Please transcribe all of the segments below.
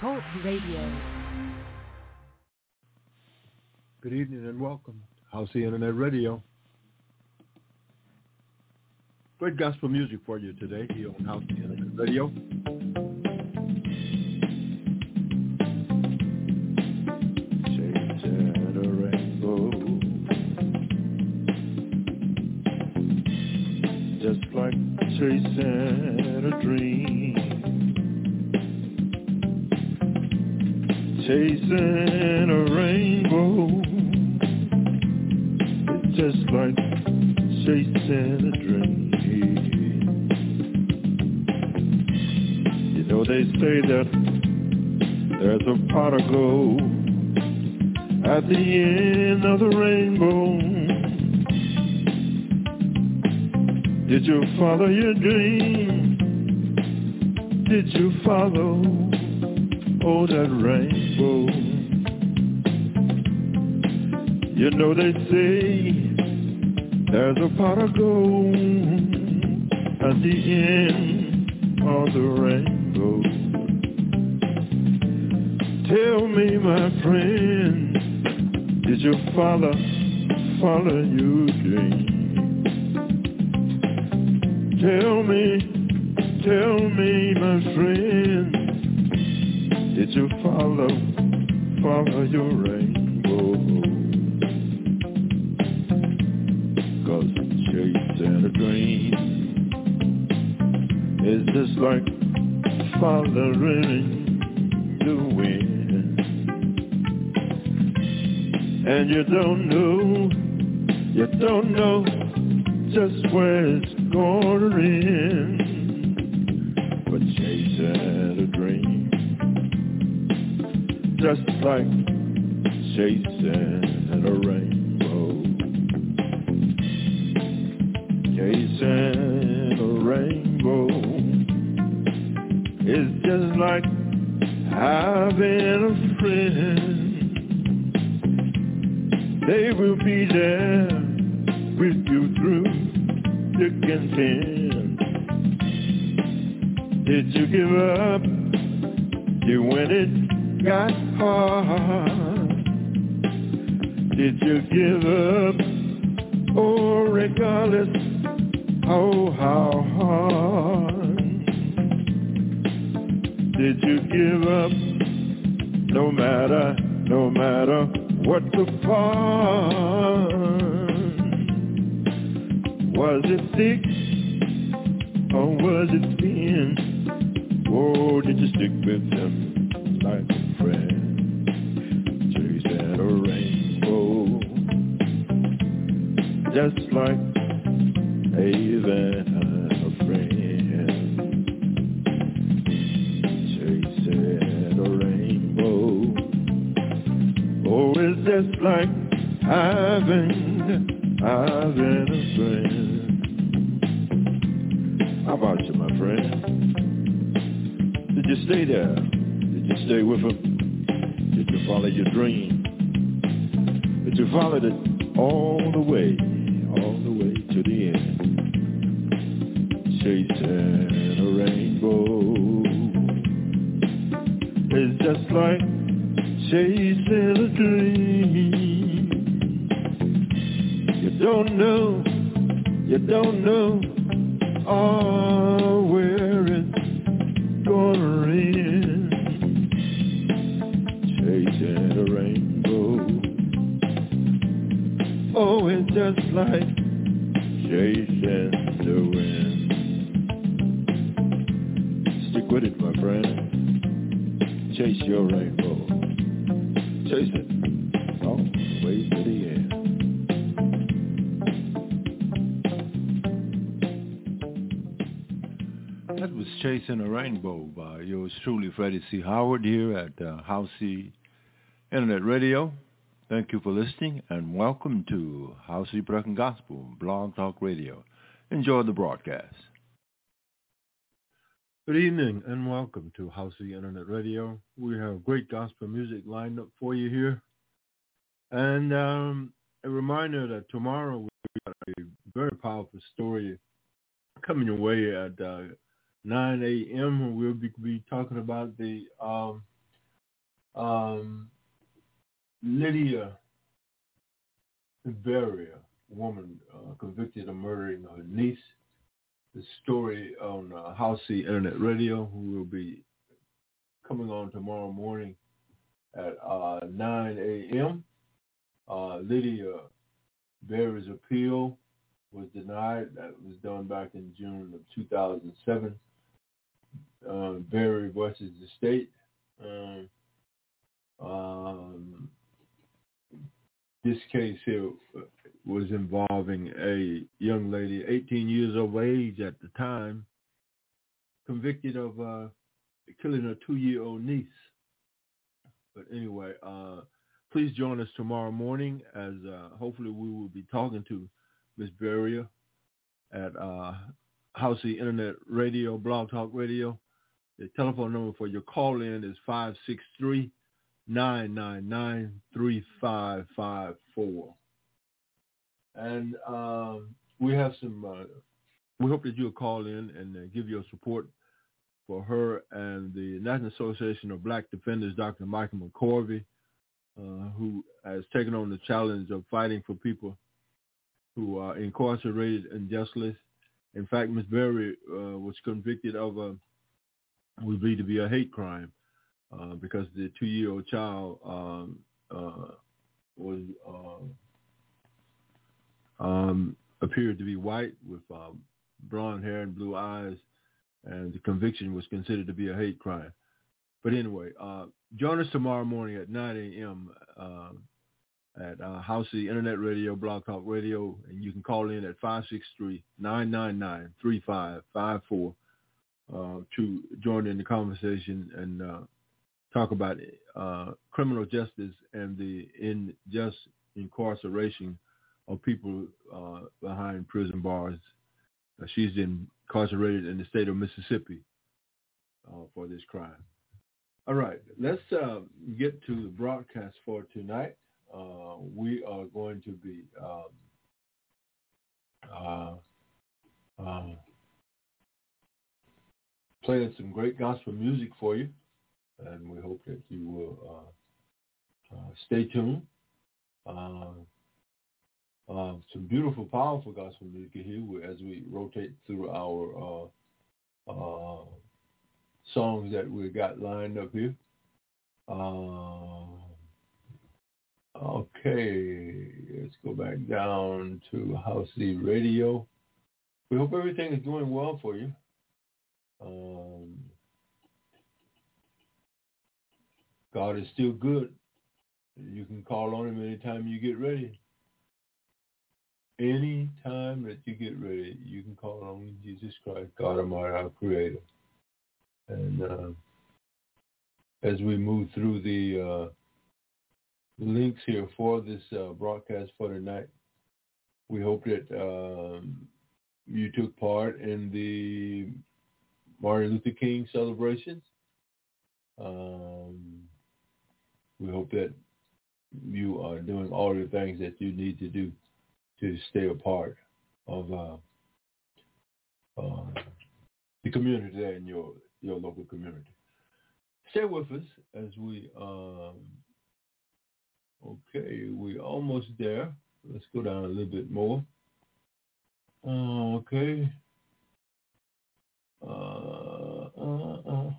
Talk Radio. Good evening and welcome. Howcee Internet Radio. Great gospel music for you today here on Howcee Internet Radio. Chasing a rainbow, just like chasing a dream chasing a rainbow. It's just like chasing a dream. You know they say that there's a pot of gold at the end of the rainbow. Did you follow your dream? Did you follow oh that rainbow? You know they say there's a pot of gold at the end of the rainbow. Tell me, my friend, did your father follow your dream? Tell me, tell me, my friend, you follow, follow your rainbow? Cause chasing a dream is just like following the wind. And you don't know, you don't know just where it's gonna end. Like chasing Freddie C. Howard here at uh, House C Internet Radio. Thank you for listening and welcome to Howcee Gospel Blog Talk Radio. Enjoy the broadcast. Good evening and welcome to Howcee Internet Radio. We have great gospel music lined up for you here. And um, a reminder that tomorrow we've got a very powerful story coming your way at uh, 9 a.m. We'll be, be talking about the um, Um, Lydia Beria, woman uh, convicted of murdering her niece. The story on uh, Howcee Internet Radio, who will be coming on tomorrow morning at uh, 9 a.m. Uh, Lydia Berry's appeal was denied. That was done back in June of 2007. Uh, Berry versus the state. Um, um, this case here was involving a young lady, 18 years of age at the time, convicted of uh, killing a two-year-old niece. But anyway, uh, please join us tomorrow morning as uh, hopefully we will be talking to Ms. Beria at uh, Howcee Internet Radio, Blog Talk Radio. The telephone number for your call in is 563 999 3554. And um, we have some, uh, we hope that you'll call in and uh, give your support for her and the National Association of Black Defenders, Dr. Michael McCorvey, uh, who has taken on the challenge of fighting for people who are incarcerated unjustly. In fact, Ms. Berry uh, was convicted of a, we believe to be a hate crime uh, because the two-year-old child um, uh, was uh, um, appeared to be white with um, blonde hair and blue eyes and the conviction was considered to be a hate crime. But anyway, uh, join us tomorrow morning at 9 a.m. Uh, at uh, Howcee Internet Radio, Blog Talk Radio, and you can call in at 563-999-3554 uh, to join in the conversation and uh, talk about uh, criminal justice and the unjust incarceration of people uh, behind prison bars. Uh, she's incarcerated in the state of Mississippi uh, for this crime. All right, let's uh, get to the broadcast for tonight. Uh, we are going to be um, uh, um, playing some great gospel music for you, and we hope that you will uh, stay tuned. Uh, some beautiful, powerful gospel music here as we rotate through our uh, uh, songs that we got lined up here. Uh, okay, let's go back down to Howcee Radio. We hope everything is going well for you. Um, God is still good. You can call on him anytime you get ready any time that you get ready, you can call on Jesus Christ, God Almighty, our Creator. And uh, as we move through the uh, links here for this uh, broadcast for tonight, we hope that um, you took part in the Martin Luther King celebrations. Um, we hope that you are doing all the things that you need to do to stay a part of uh, uh, the community there in your your local community. Stay with us as we. Um, okay, we're almost there. Let's go down a little bit more. Uh, okay. Uh, uh,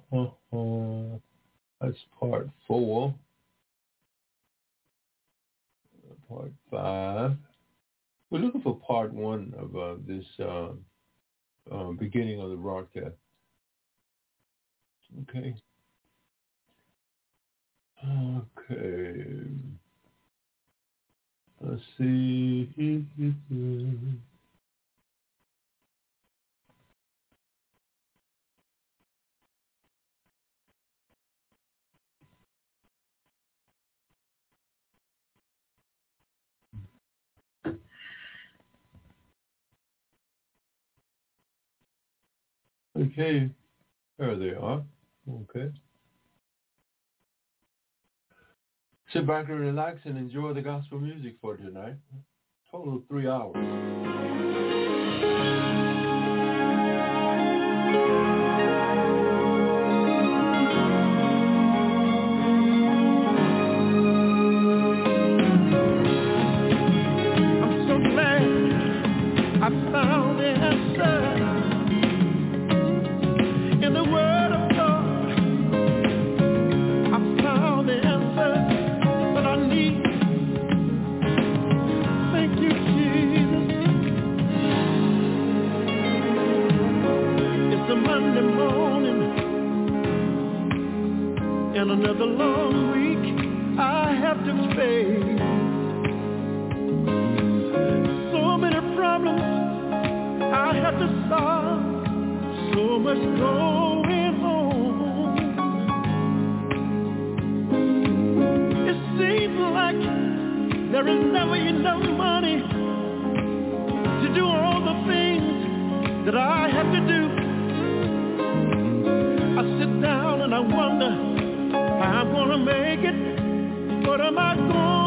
that's part four. Part five. We're looking for part one of uh, this uh, uh, beginning of the broadcast. Okay. Okay. Let's see. Okay, there they are. Okay. Sit back and relax and enjoy the gospel music for tonight. Total three hours. and another long week I have to face. So many problems I have to solve, so much going on. It seems like there is never enough money to do all the things that I have to do. I sit down and I wonder I'm gonna make it. What am I gonna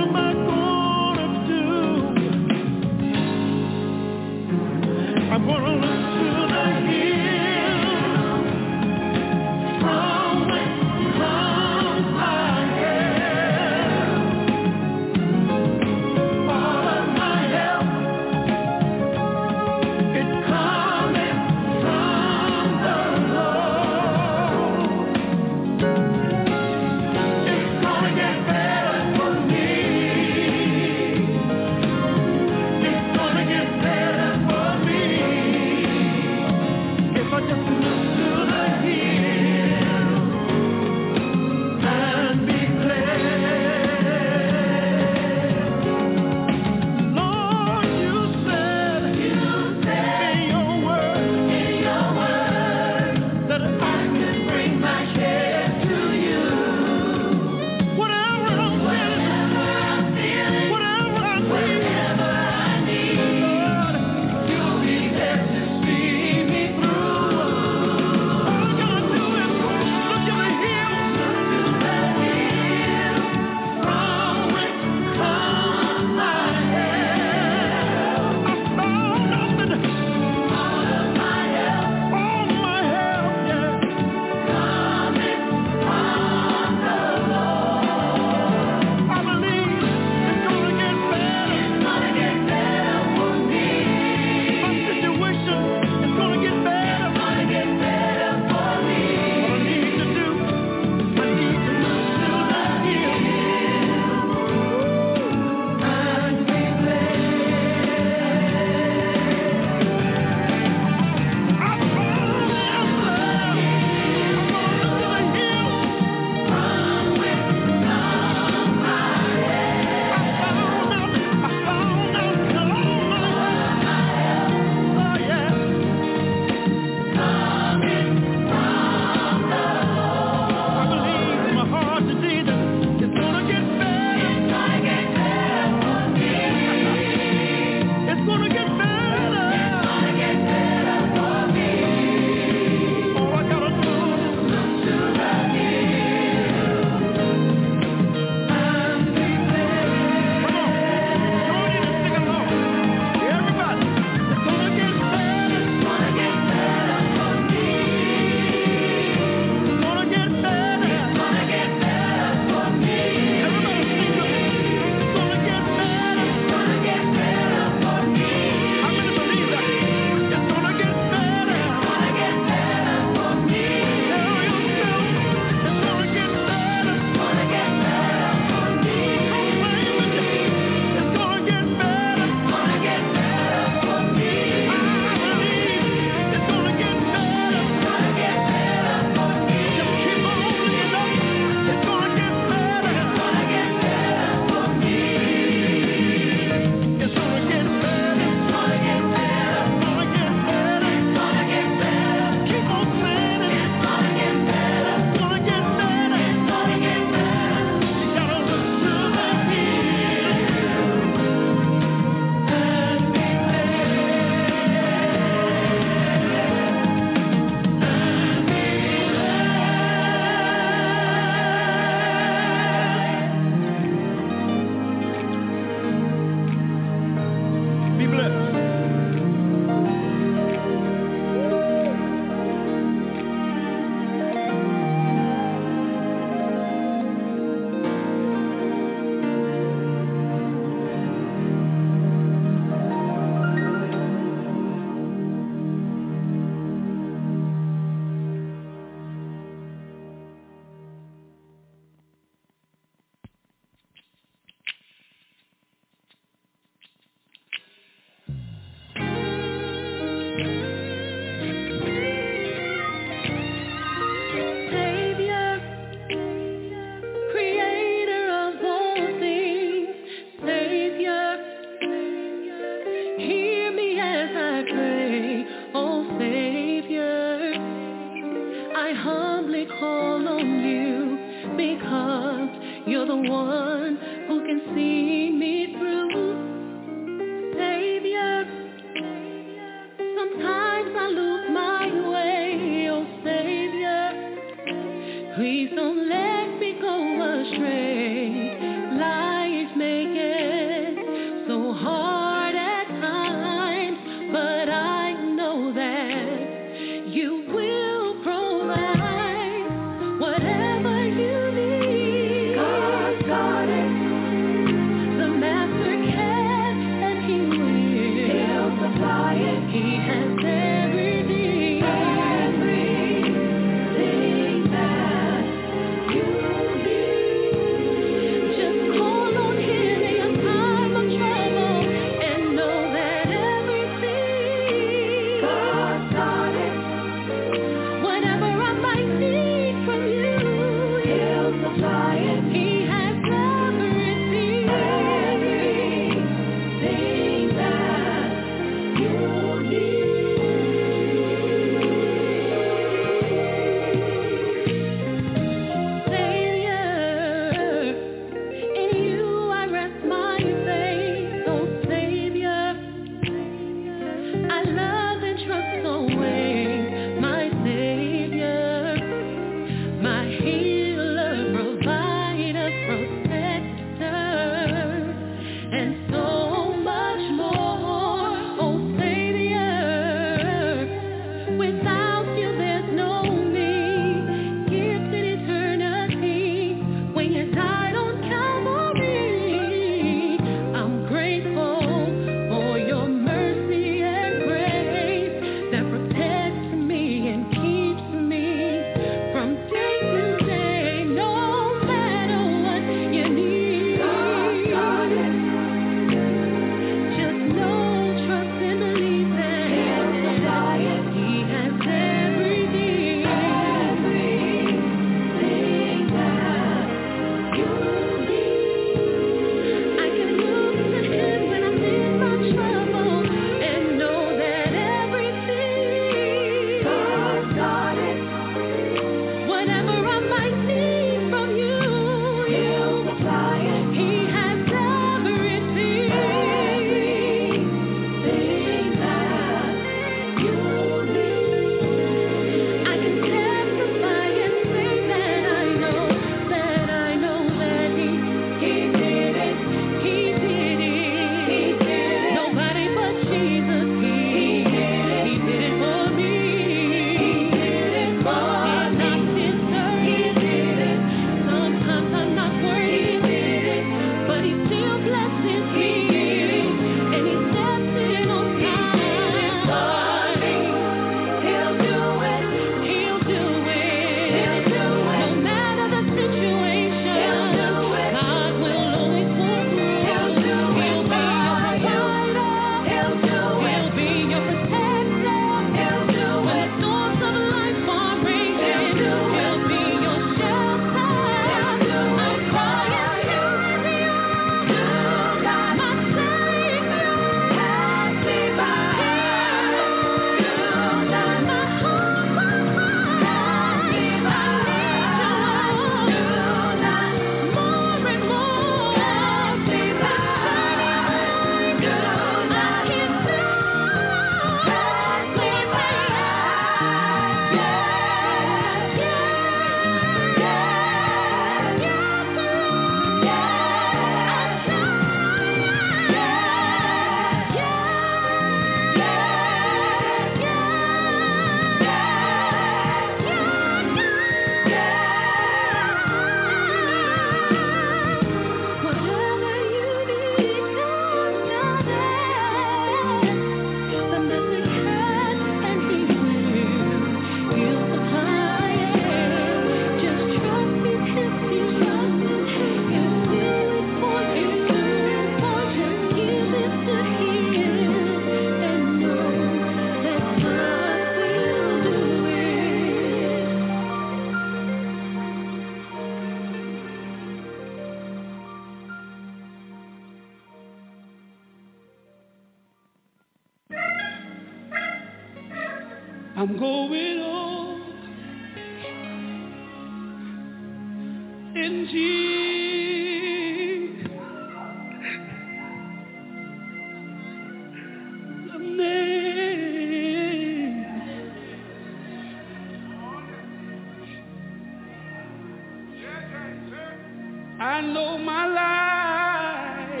I know my life.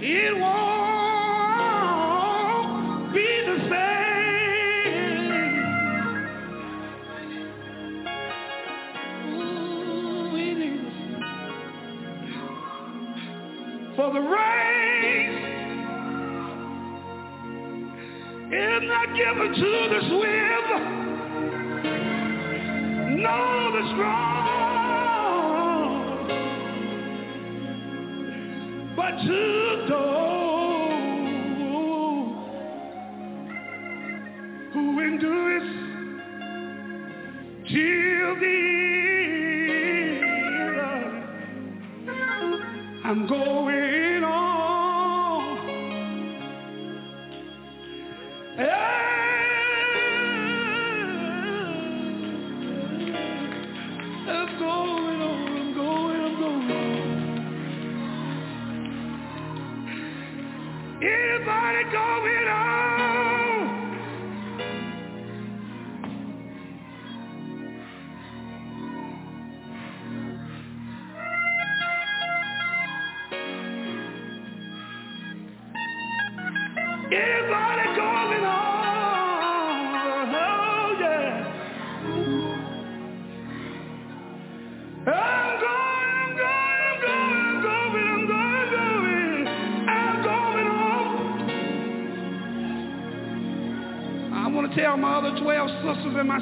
It won't be the same. Ooh, it is. For the race is not given to the swift, nor the strong, to who till the end. I'm going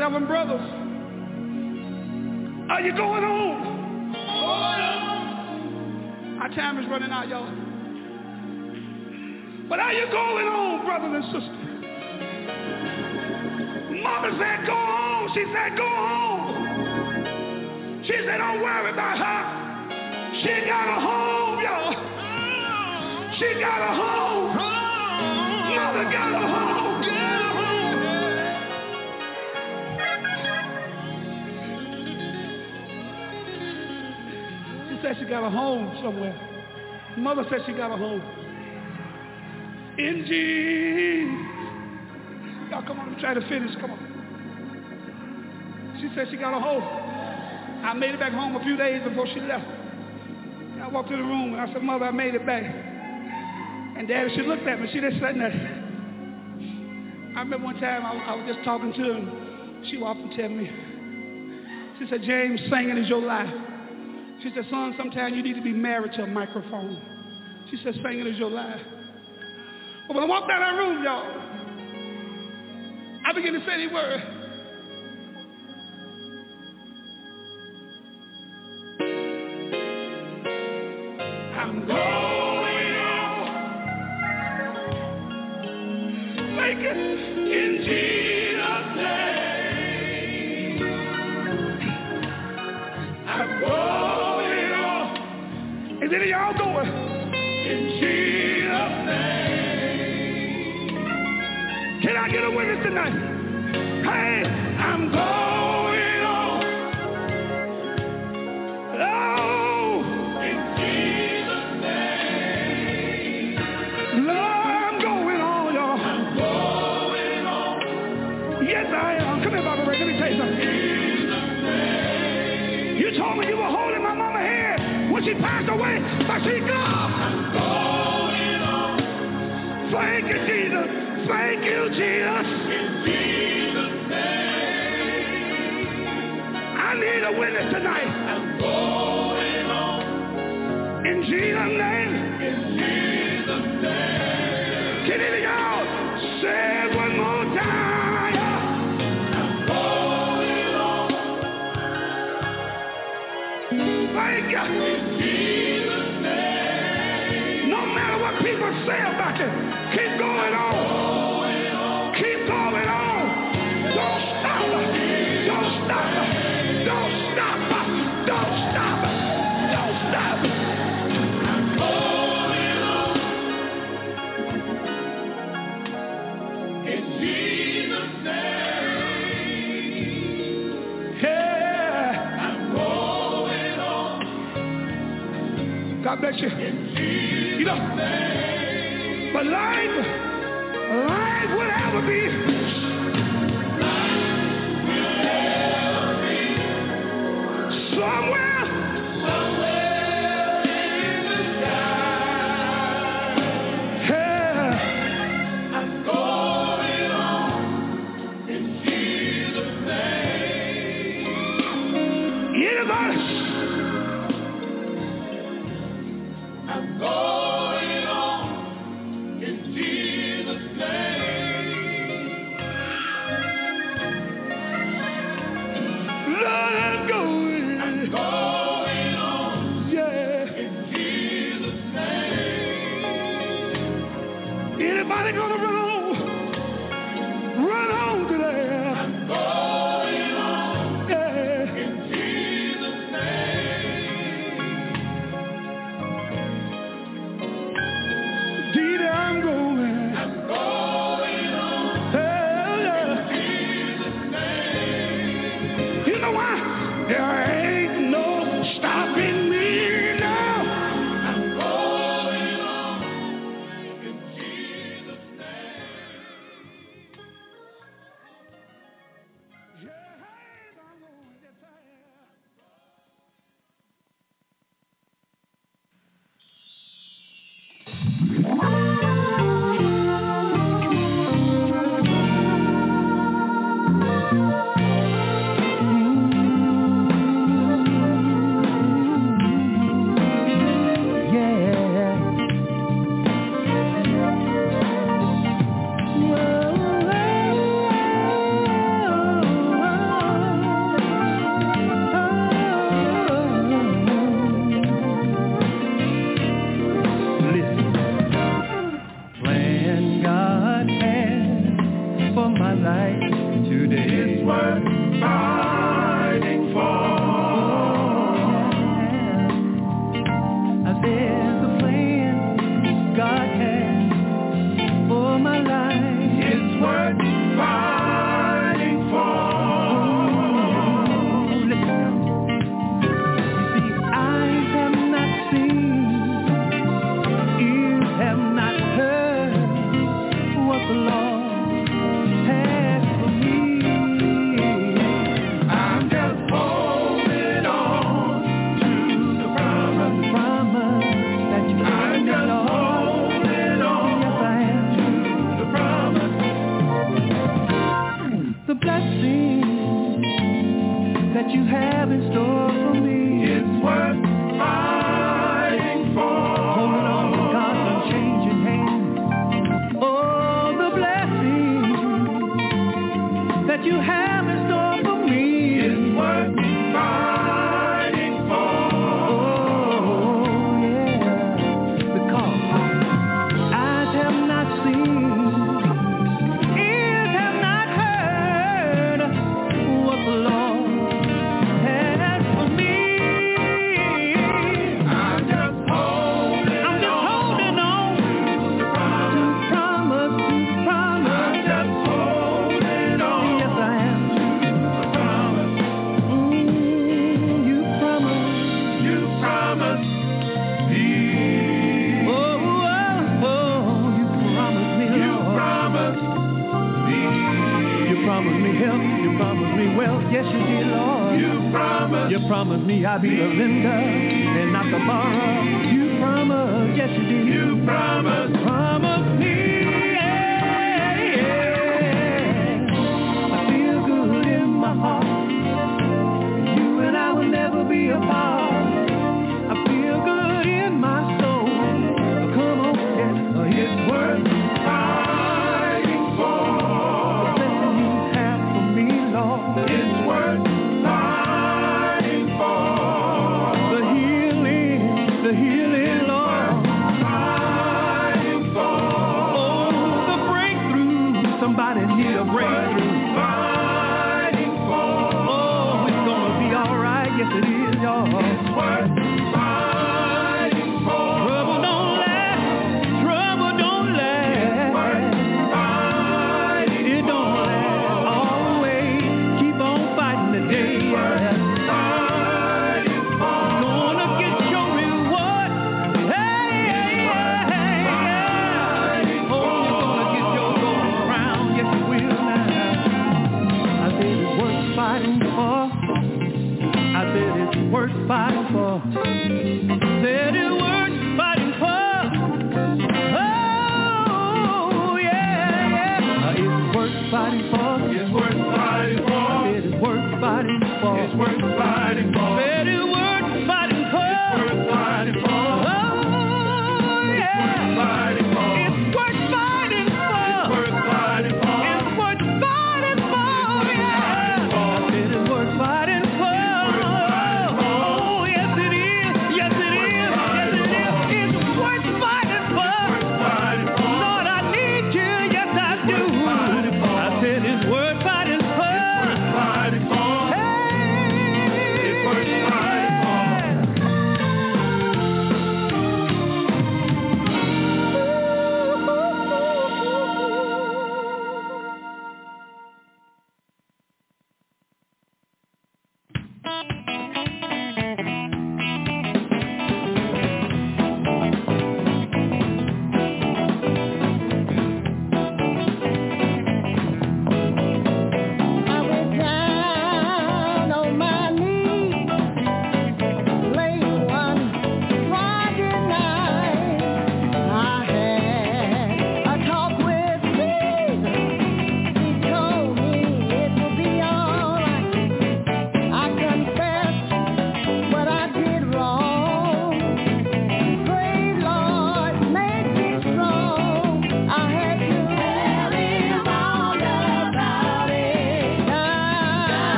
seven said she got a home. In Jesus. Y'all come on, try to finish. Come on. She said she got a home. I made it back home a few days before she left. I walked in the room and I said, Mother, I made it back. And Daddy, she looked at me. She just said nothing. I remember one time I, I was just talking to her and she walked and tell me, she said, James, singing is your life. She said, son, sometimes you need to be married to a microphone. She said, singing is your life. But when I walked out of that room, y'all, I began to say these words. Fighting for. I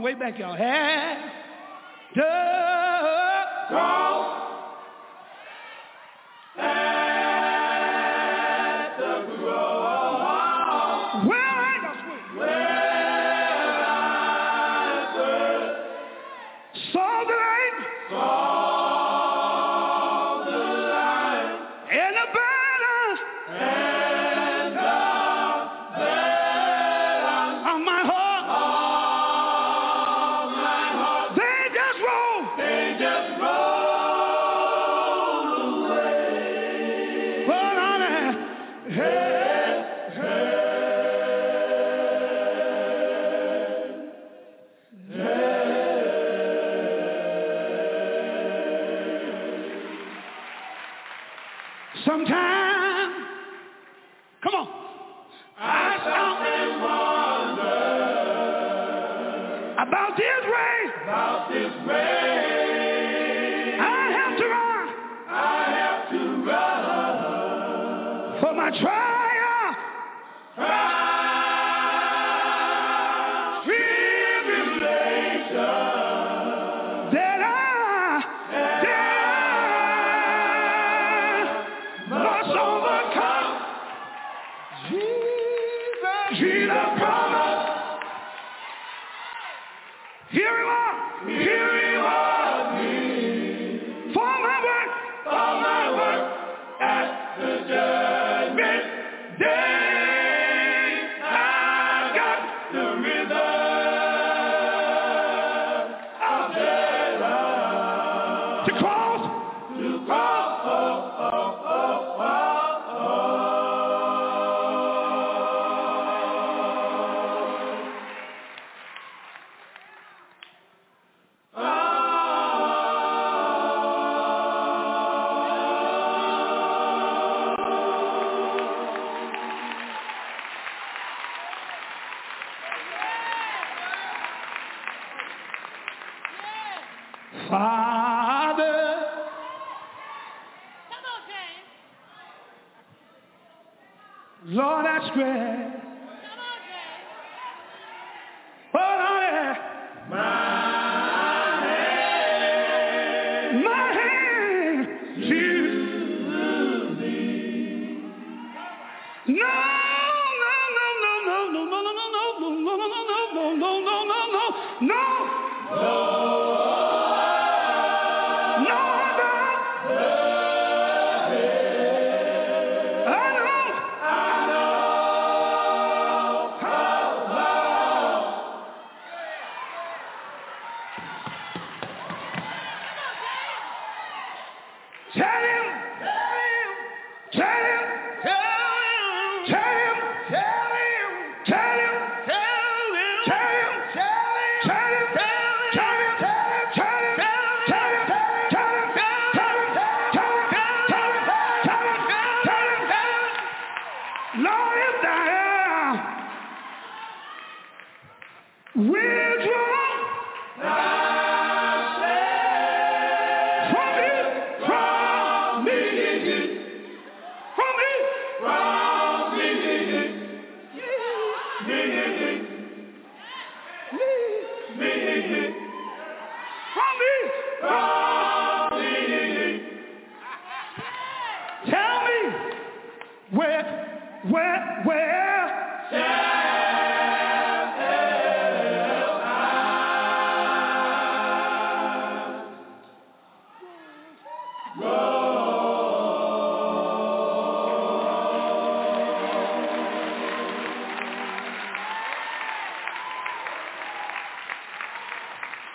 Way back, y'all. Had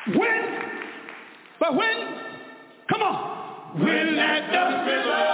Anybody gonna run?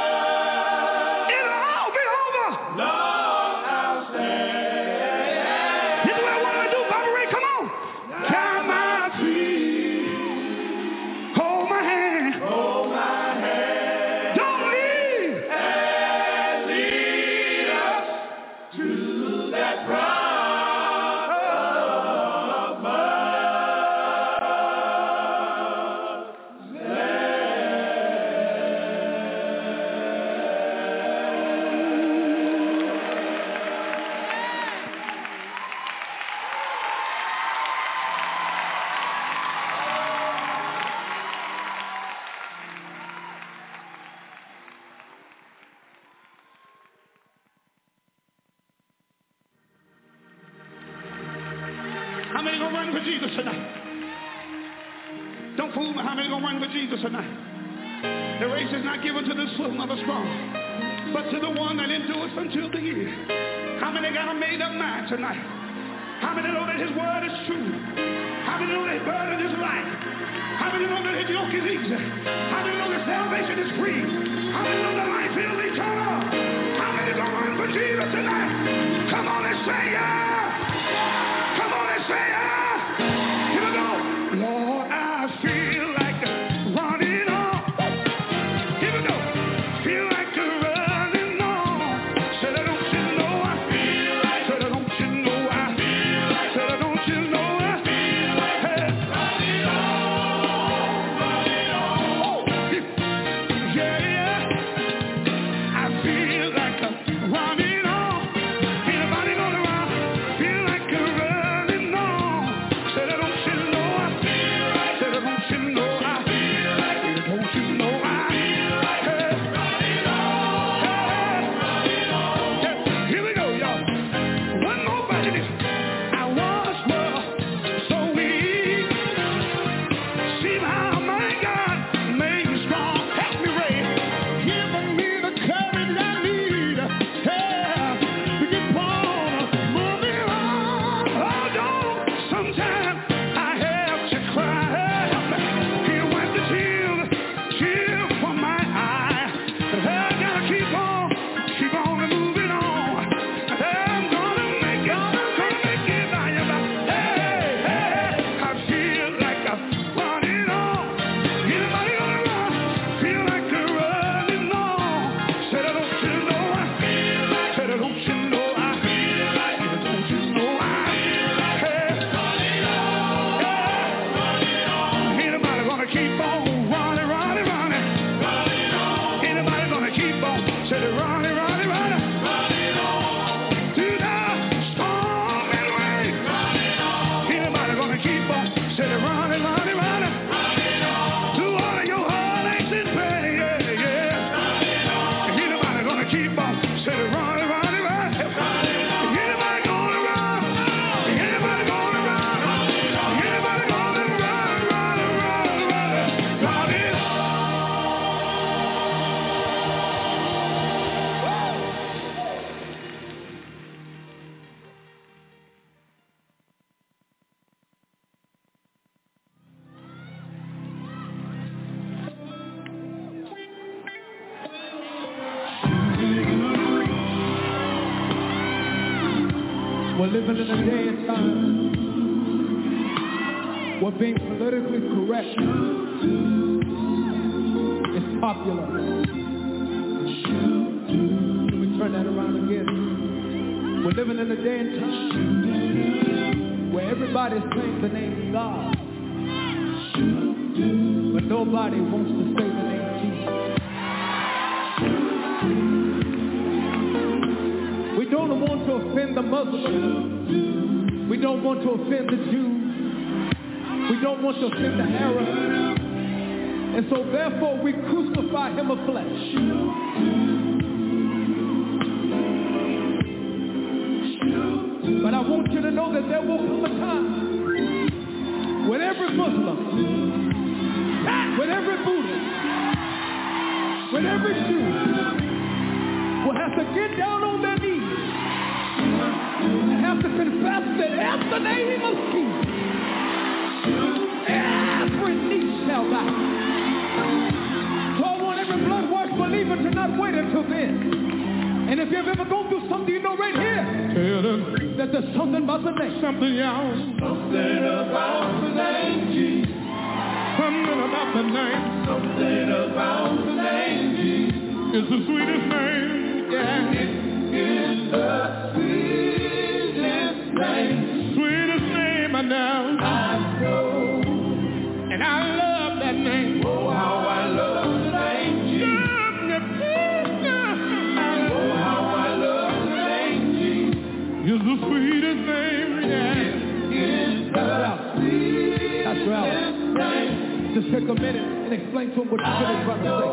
took a minute and explained to him what you really trying to say.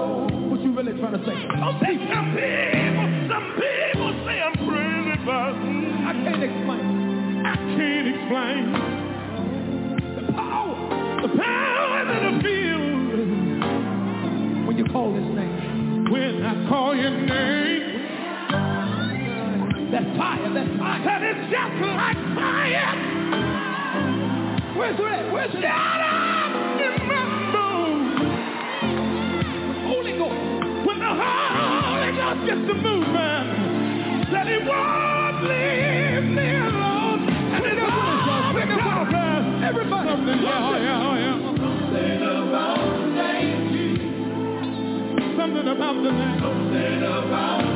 What you really trying to say. Oh, some people, some people say I'm crazy, but I can't explain. I can't explain. The power, the power that I feel when you call his name. When I call your name. that fire, that fire. That is just like fire. Where's Red? Where's Red? the movement. Let it walk, leave me alone. Everybody. Something. Something about the. Something about the name. Something about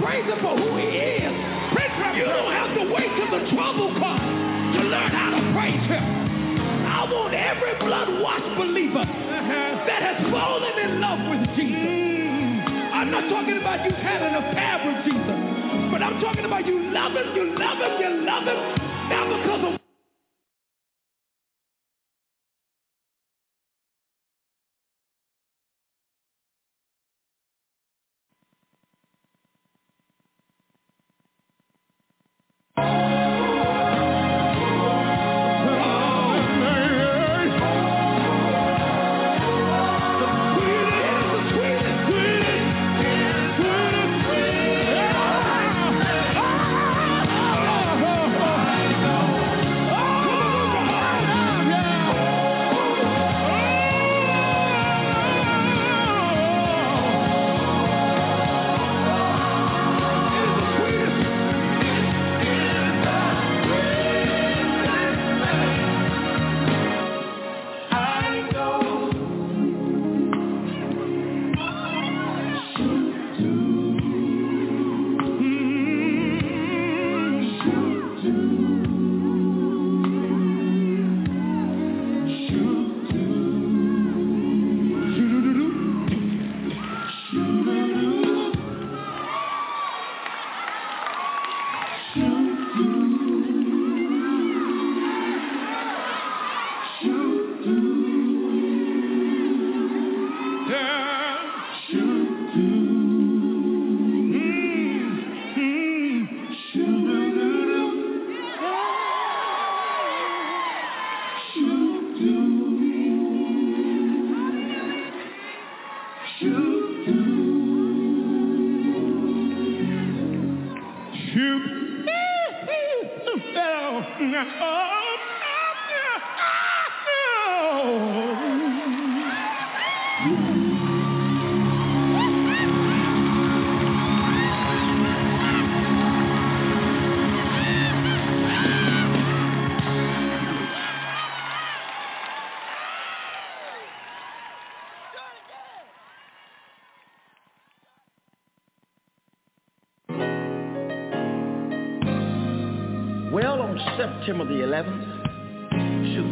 praise him for who he is, you don't have to wait till the trouble comes. To learn how to praise him. I want every blood-washed believer uh-huh. that has fallen in love with Jesus. Mm. I'm not talking about you had an affair with Jesus, but I'm talking about you love him, you him, you love him, not because of September the 11th,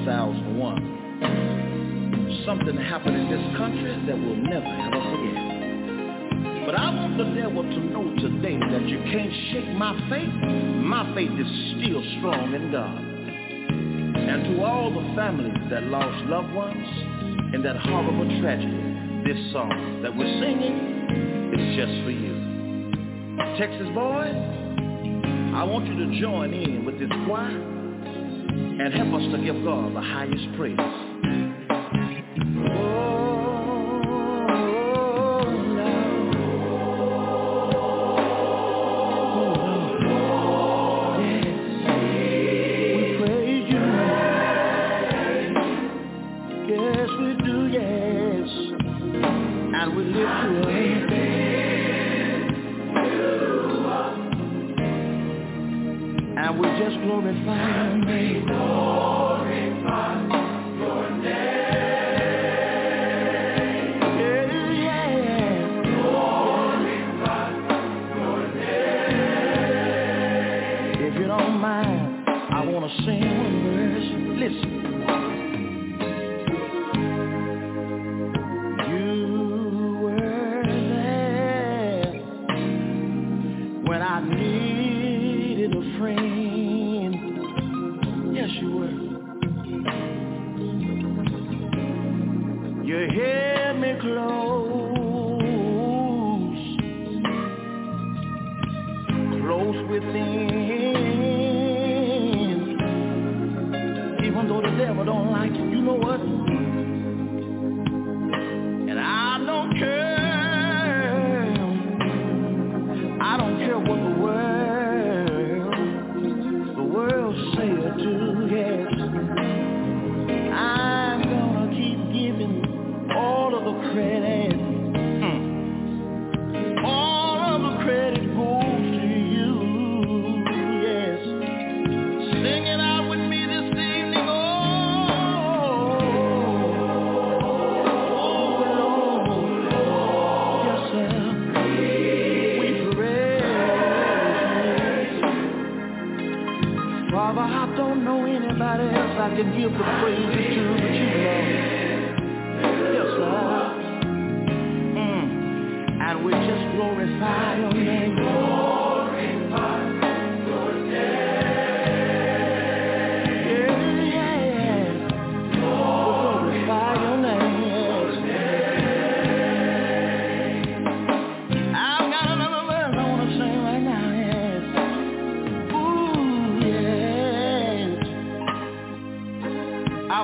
2001, something happened in this country that we'll never ever forget. But I want the devil to know today that you can't shake my faith. My faith is still strong in God. And to all the families that lost loved ones in that horrible tragedy, this song that we're singing is just for you. Texas boys, I want you to join in with this choir and help us to give God the highest praise.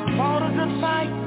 Fought a fight.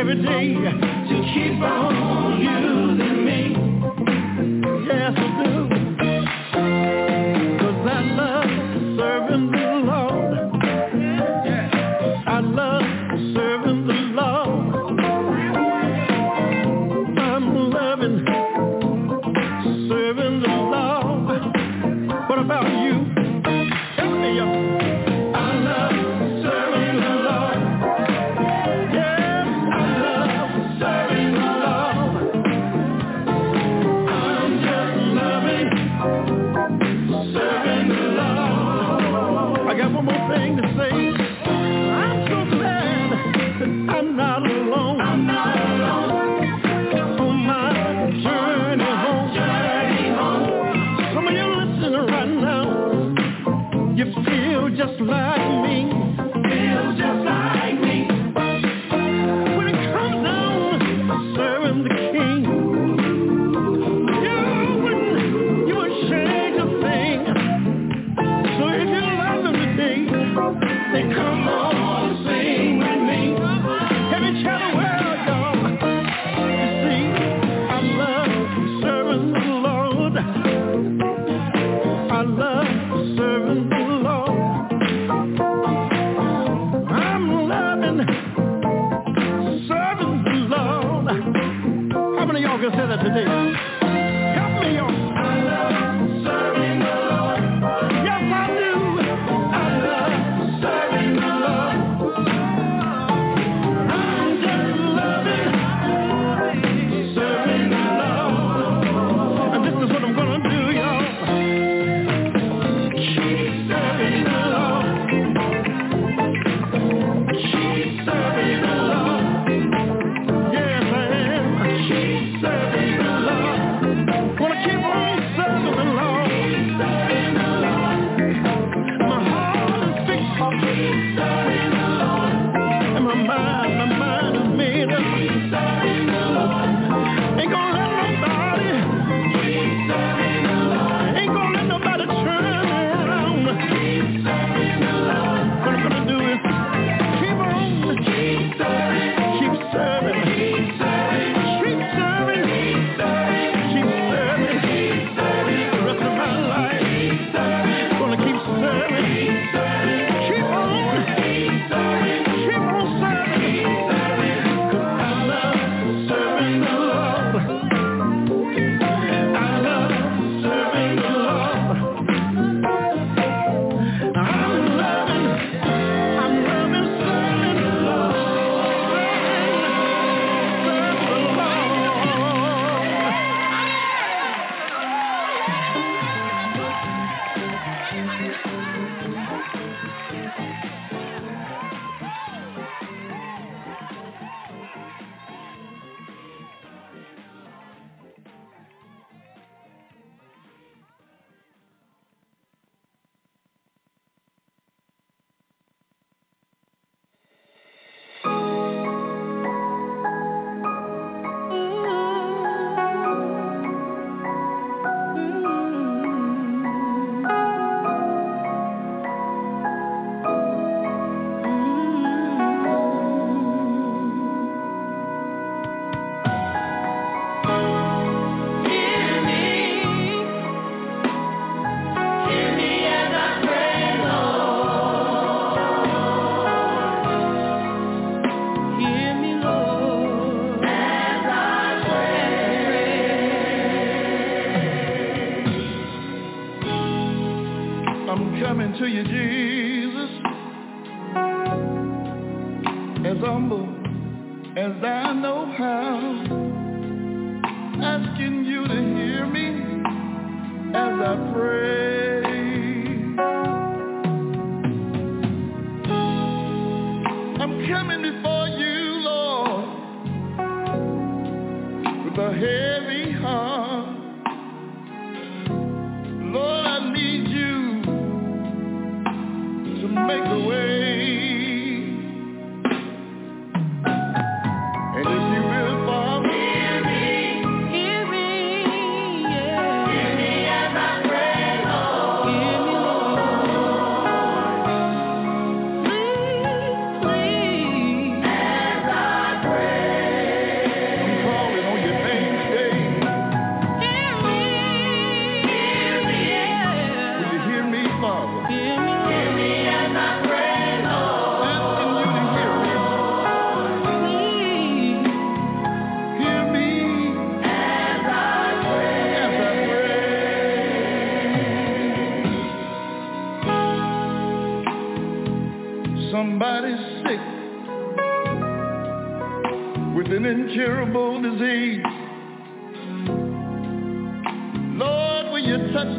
every day to keep on using me.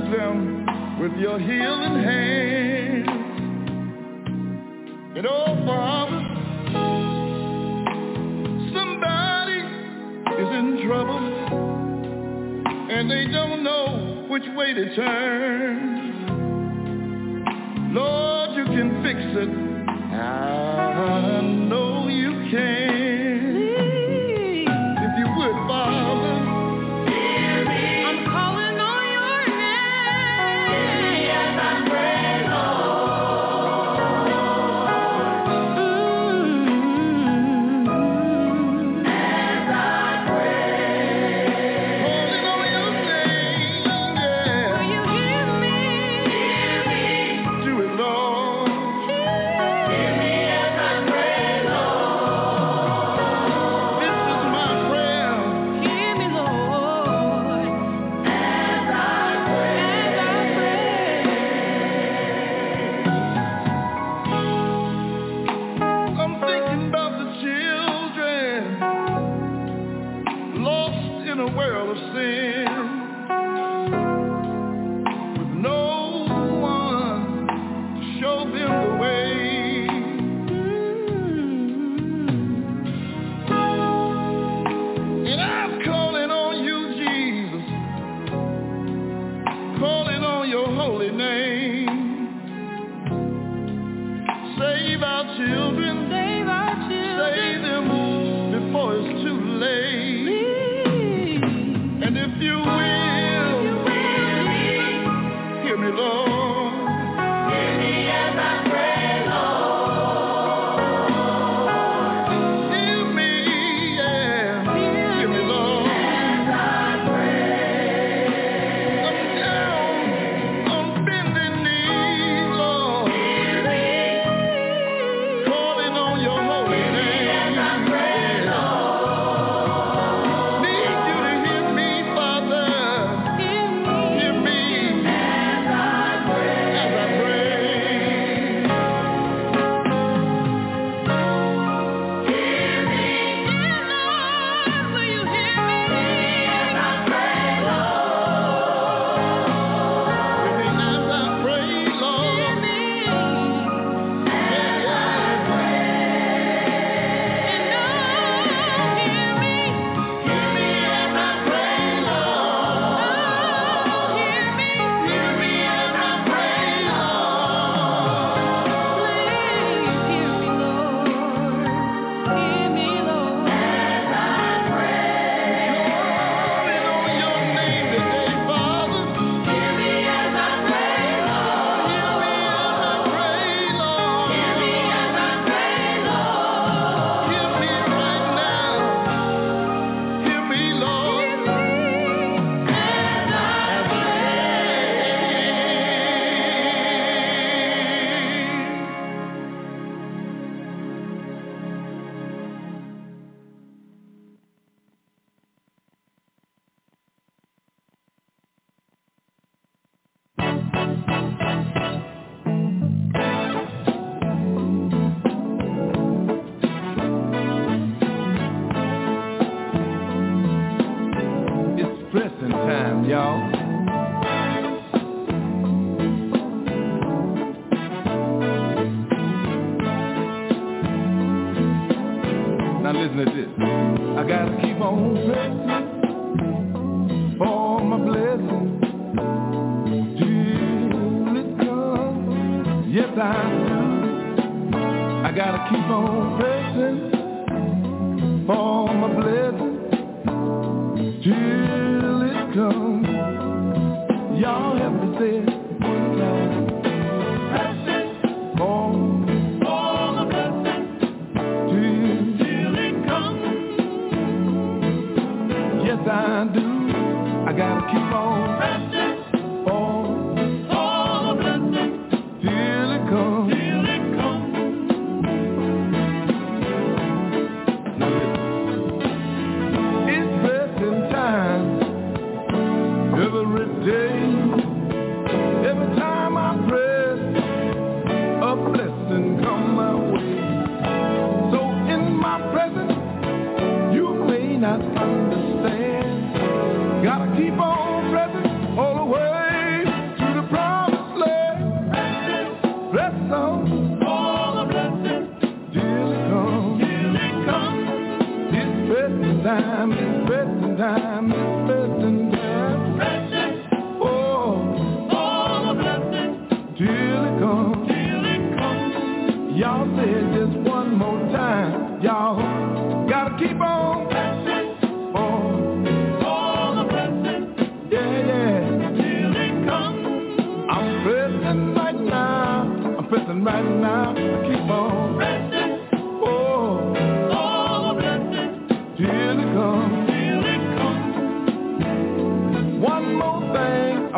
them with your healing hand. And oh, Father, somebody is in trouble and they don't know which way to turn. Lord, you can fix it. I know you can.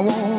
Thing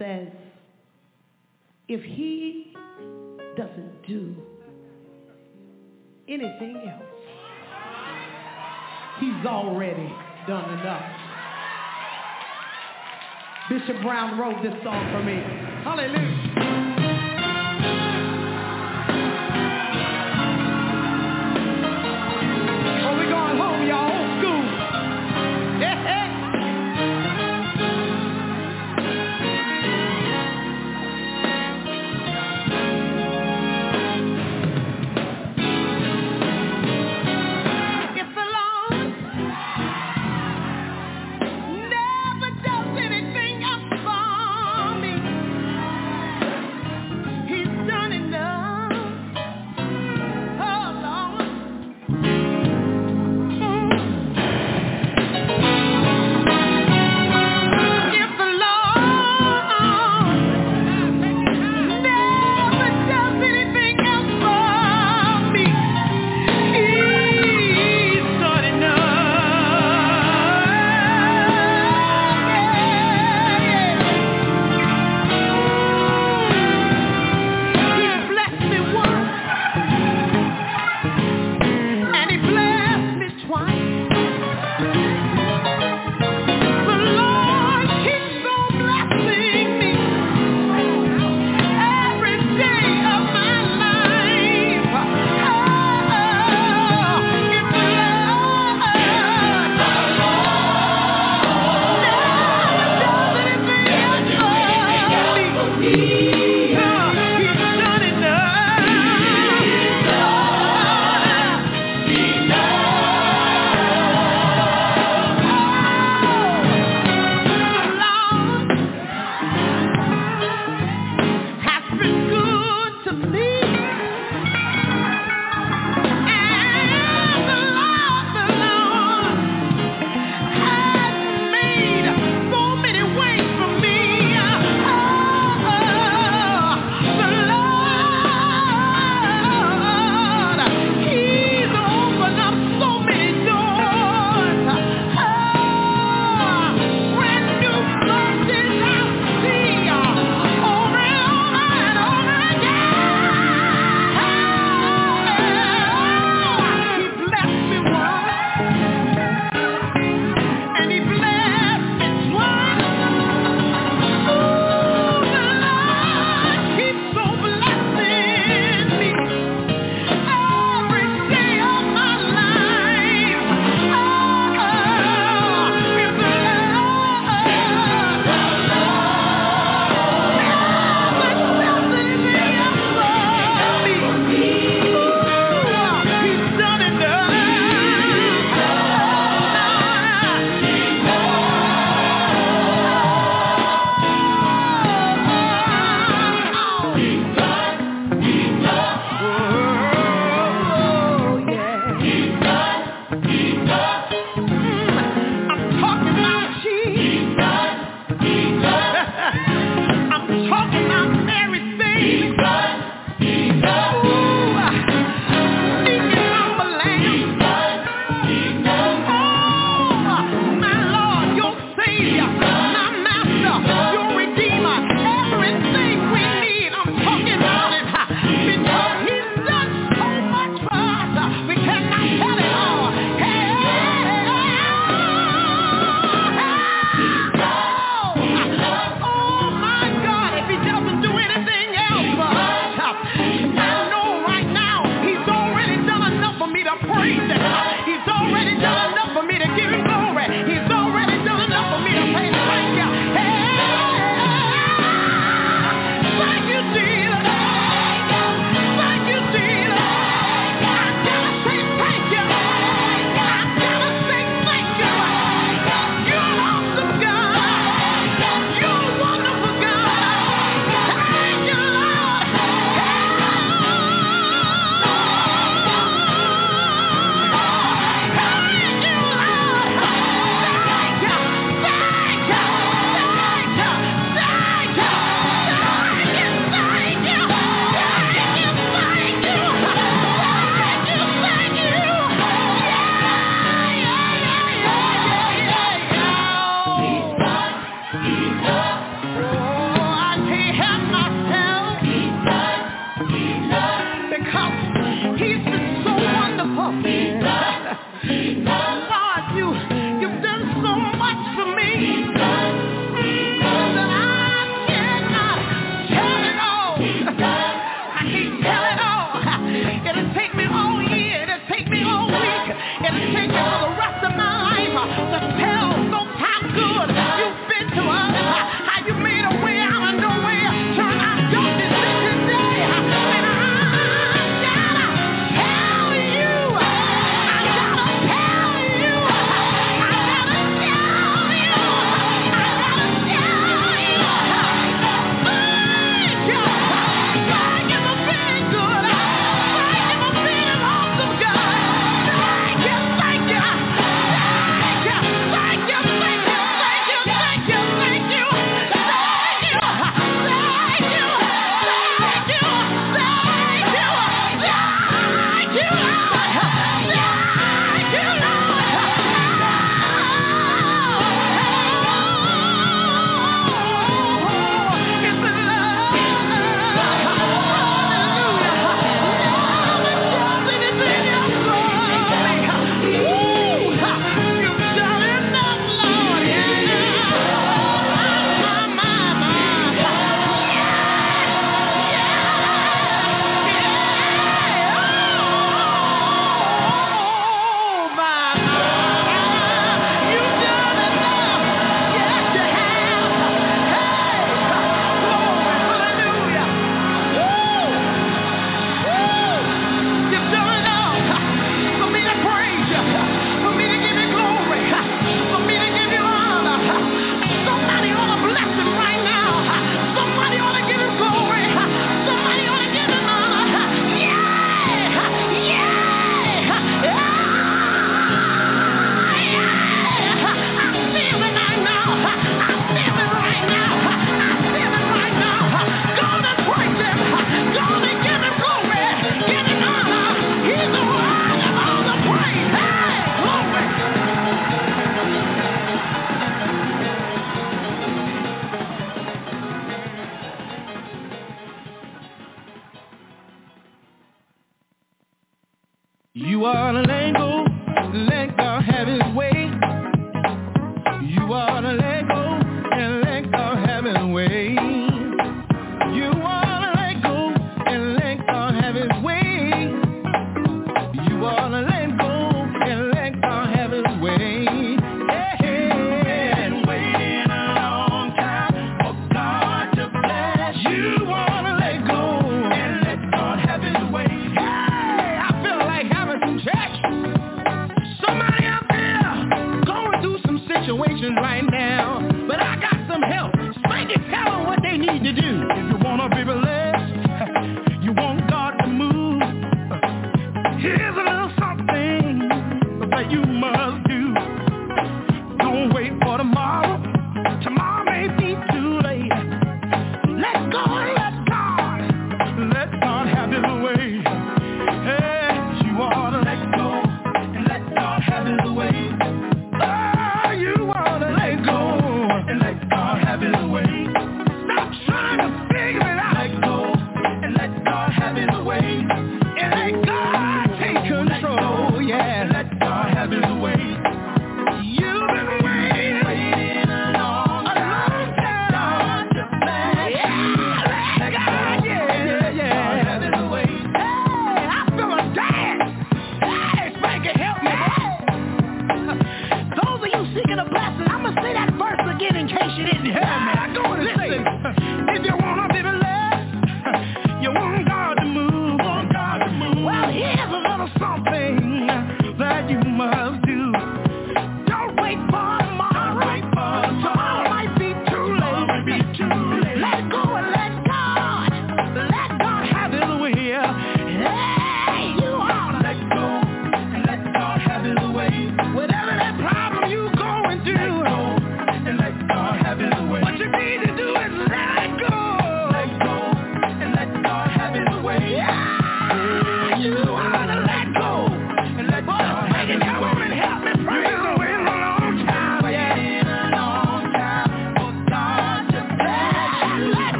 says, if he doesn't do anything else, he's already done enough. Bishop Brown wrote this song for me. Hallelujah.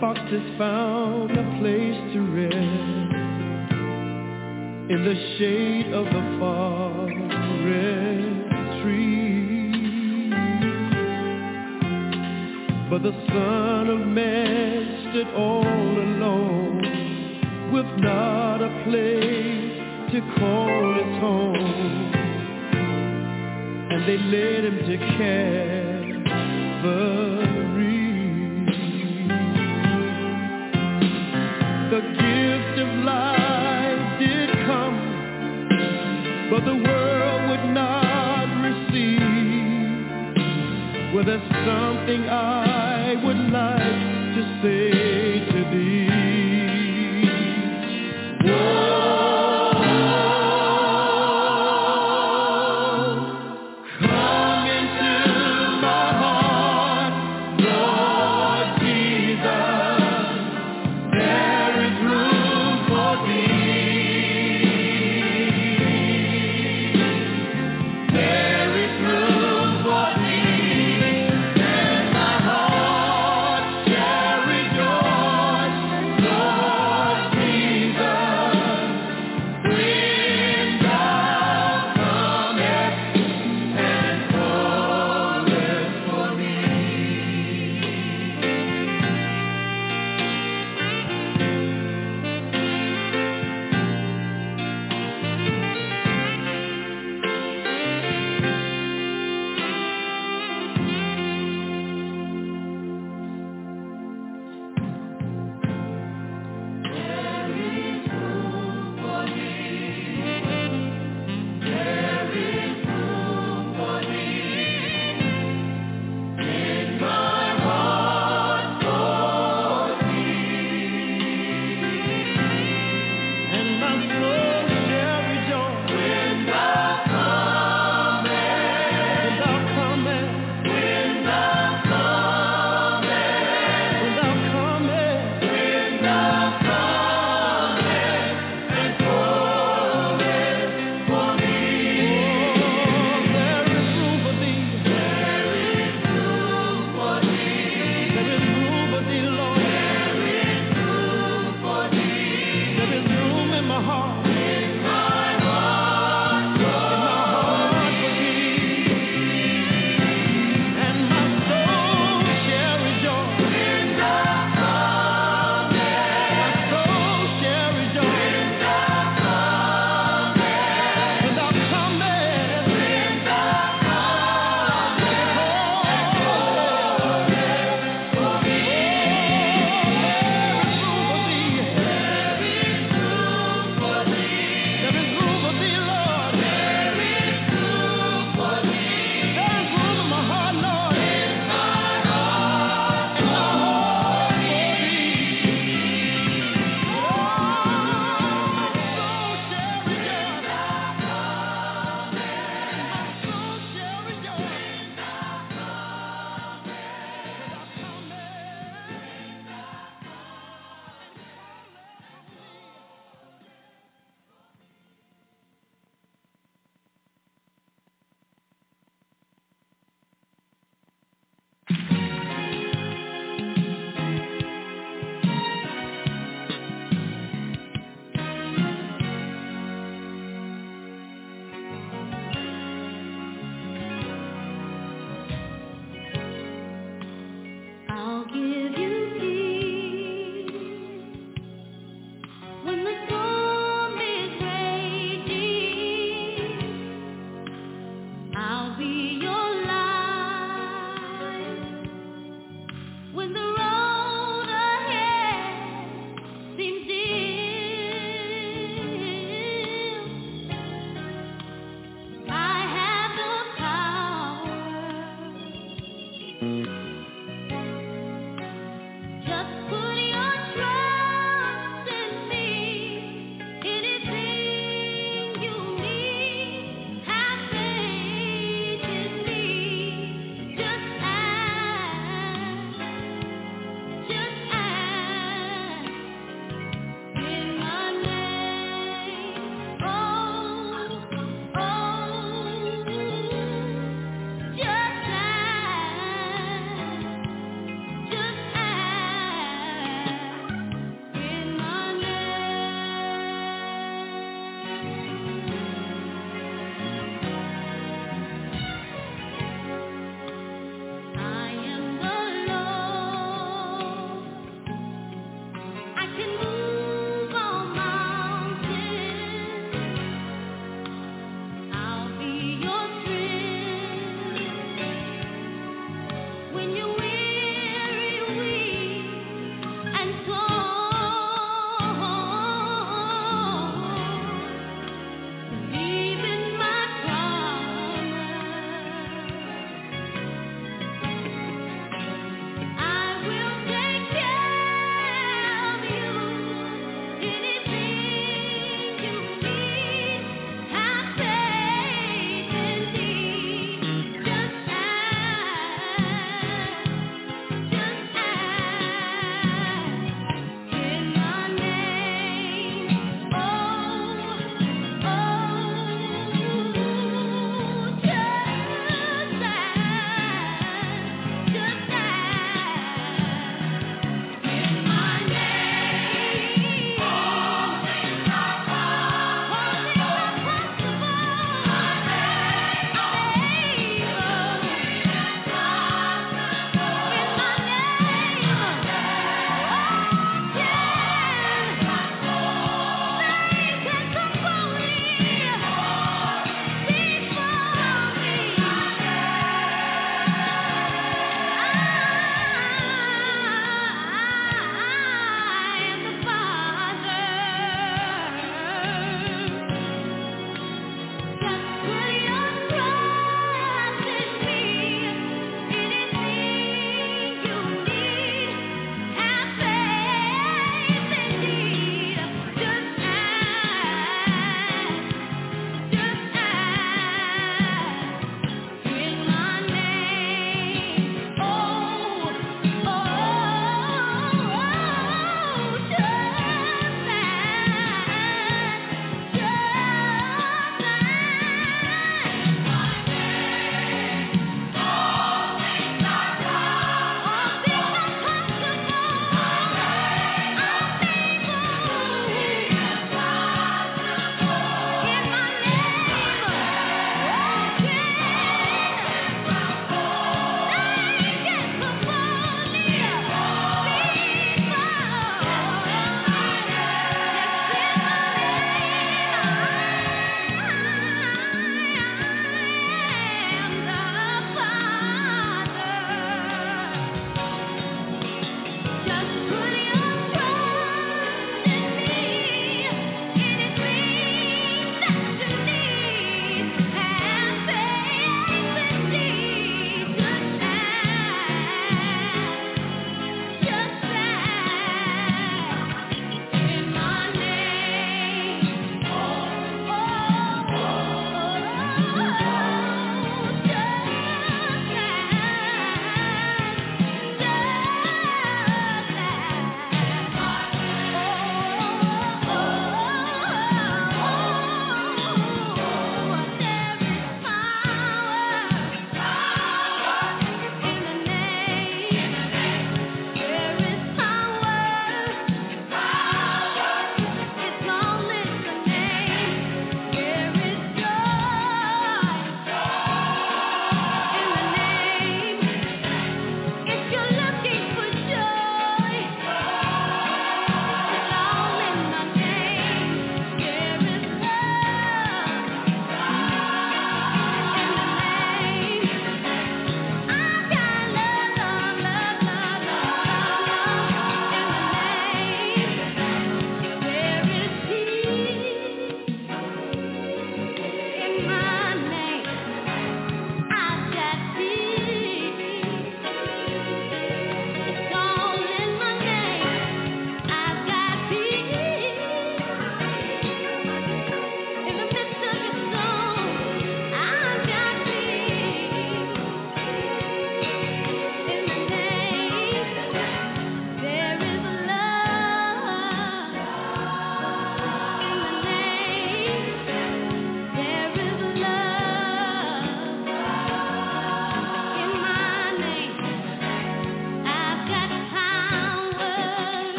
The foxes found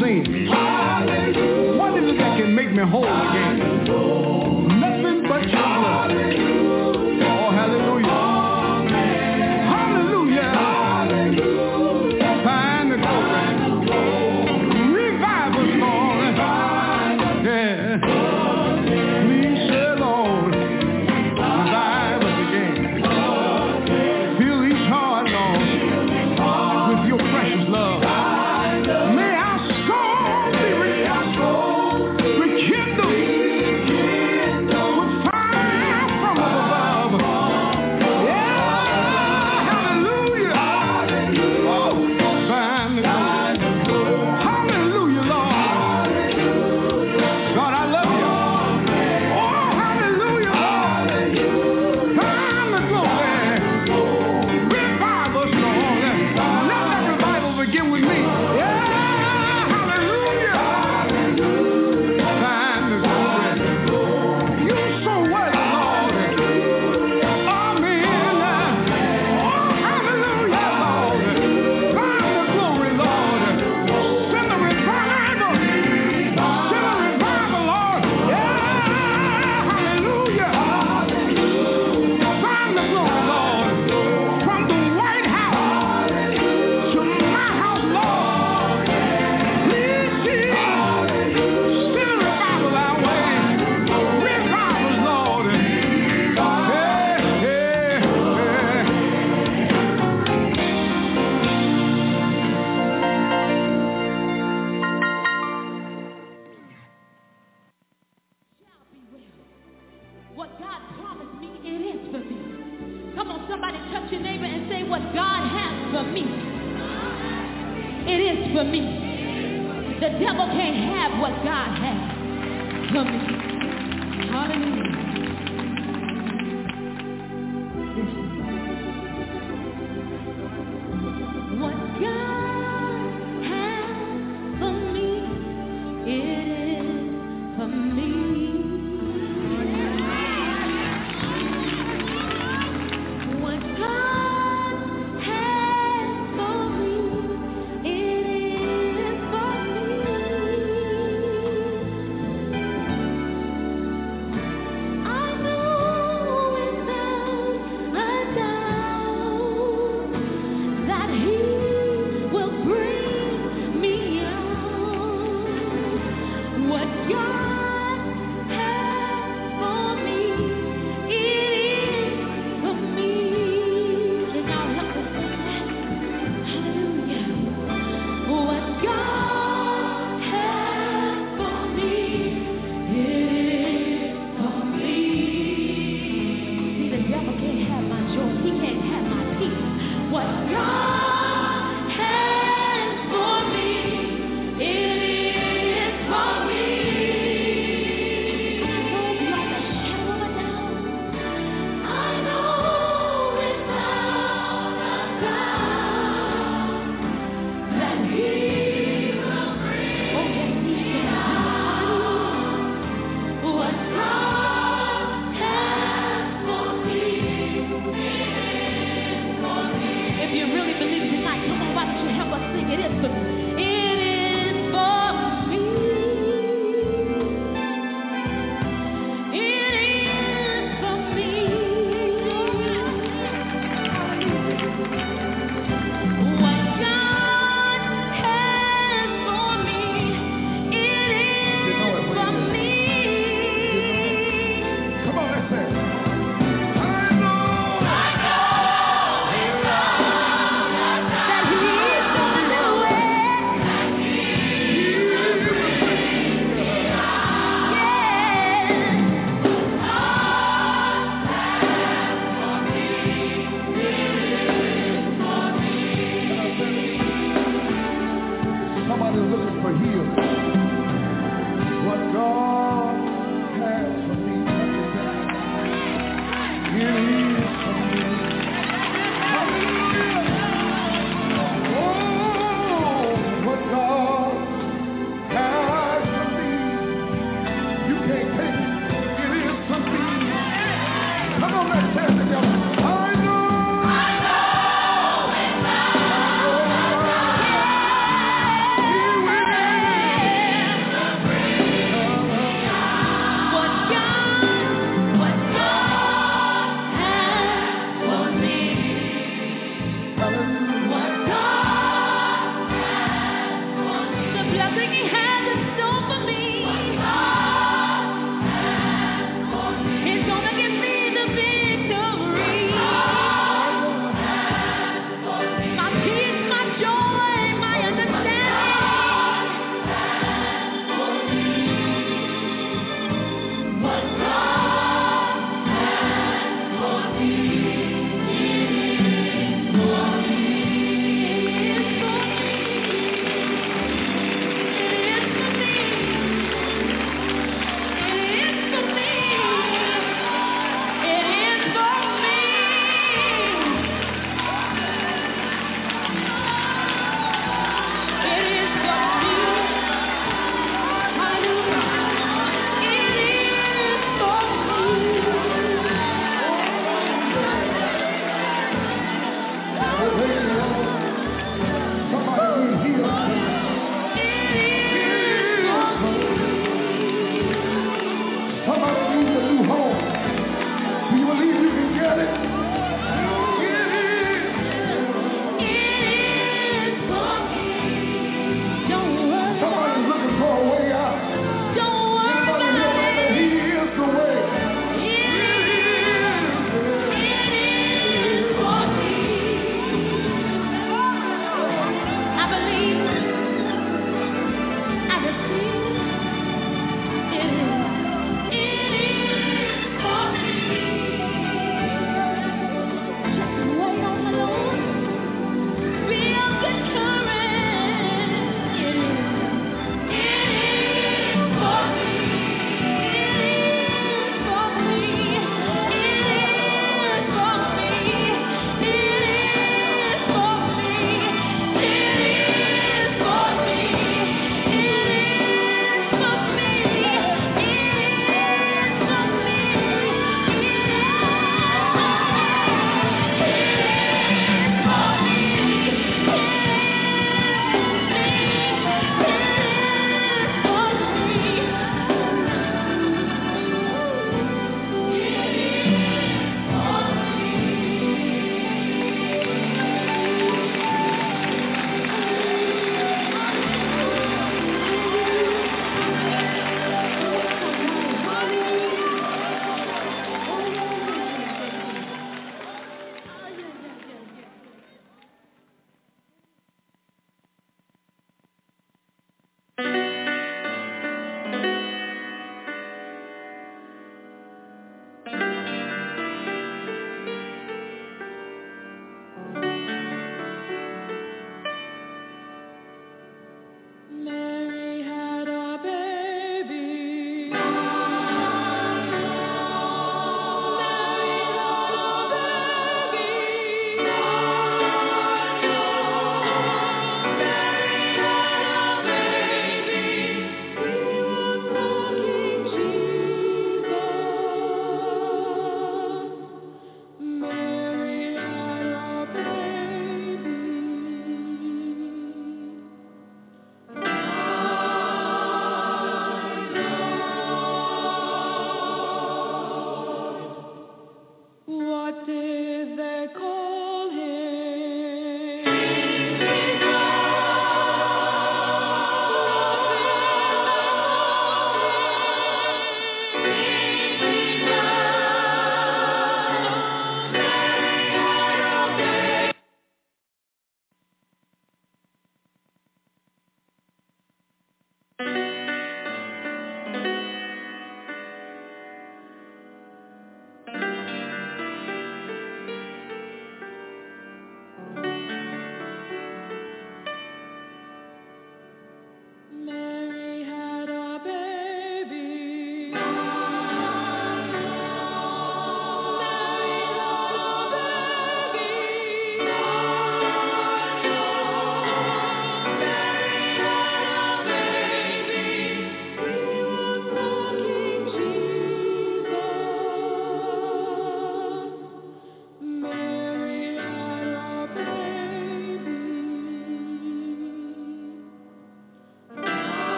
sin. Hallelujah. What is it that can make me whole again?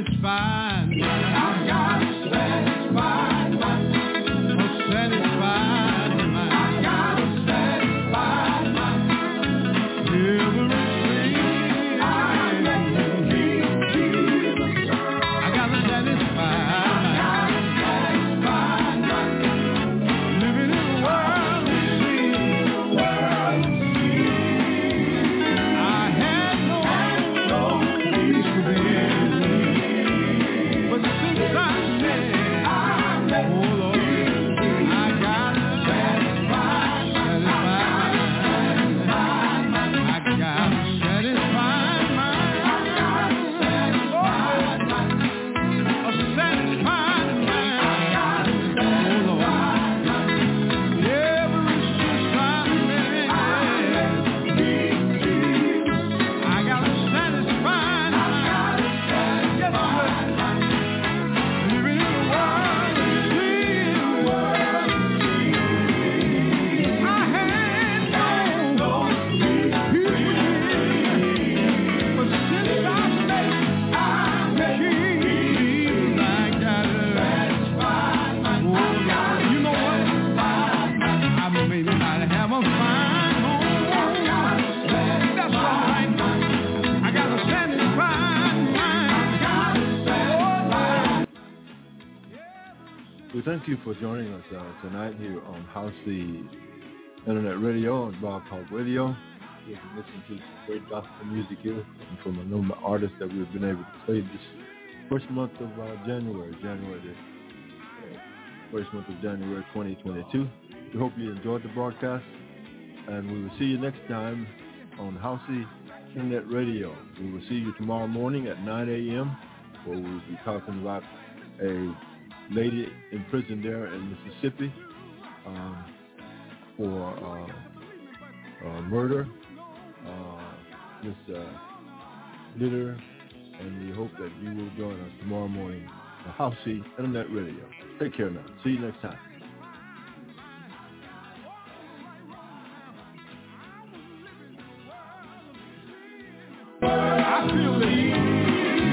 Satisfied thank you for joining us uh, tonight here on House the Internet Radio and Blog Talk Radio. You can listen to some great gospel music here and from a number of artists that we've been able to play this first month of uh, January, January the uh, first month of January 2022. We hope you enjoyed the broadcast, and we will see you next time on Howcee Internet Radio. We will see you tomorrow morning at 9 a.m. where we will be talking about a lady imprisoned there in Mississippi um, for uh, uh, murder. Uh, Miss uh, Litter, and we hope that you will join us tomorrow morning on House C Internet Radio. Take care now. See you next time. I feel it.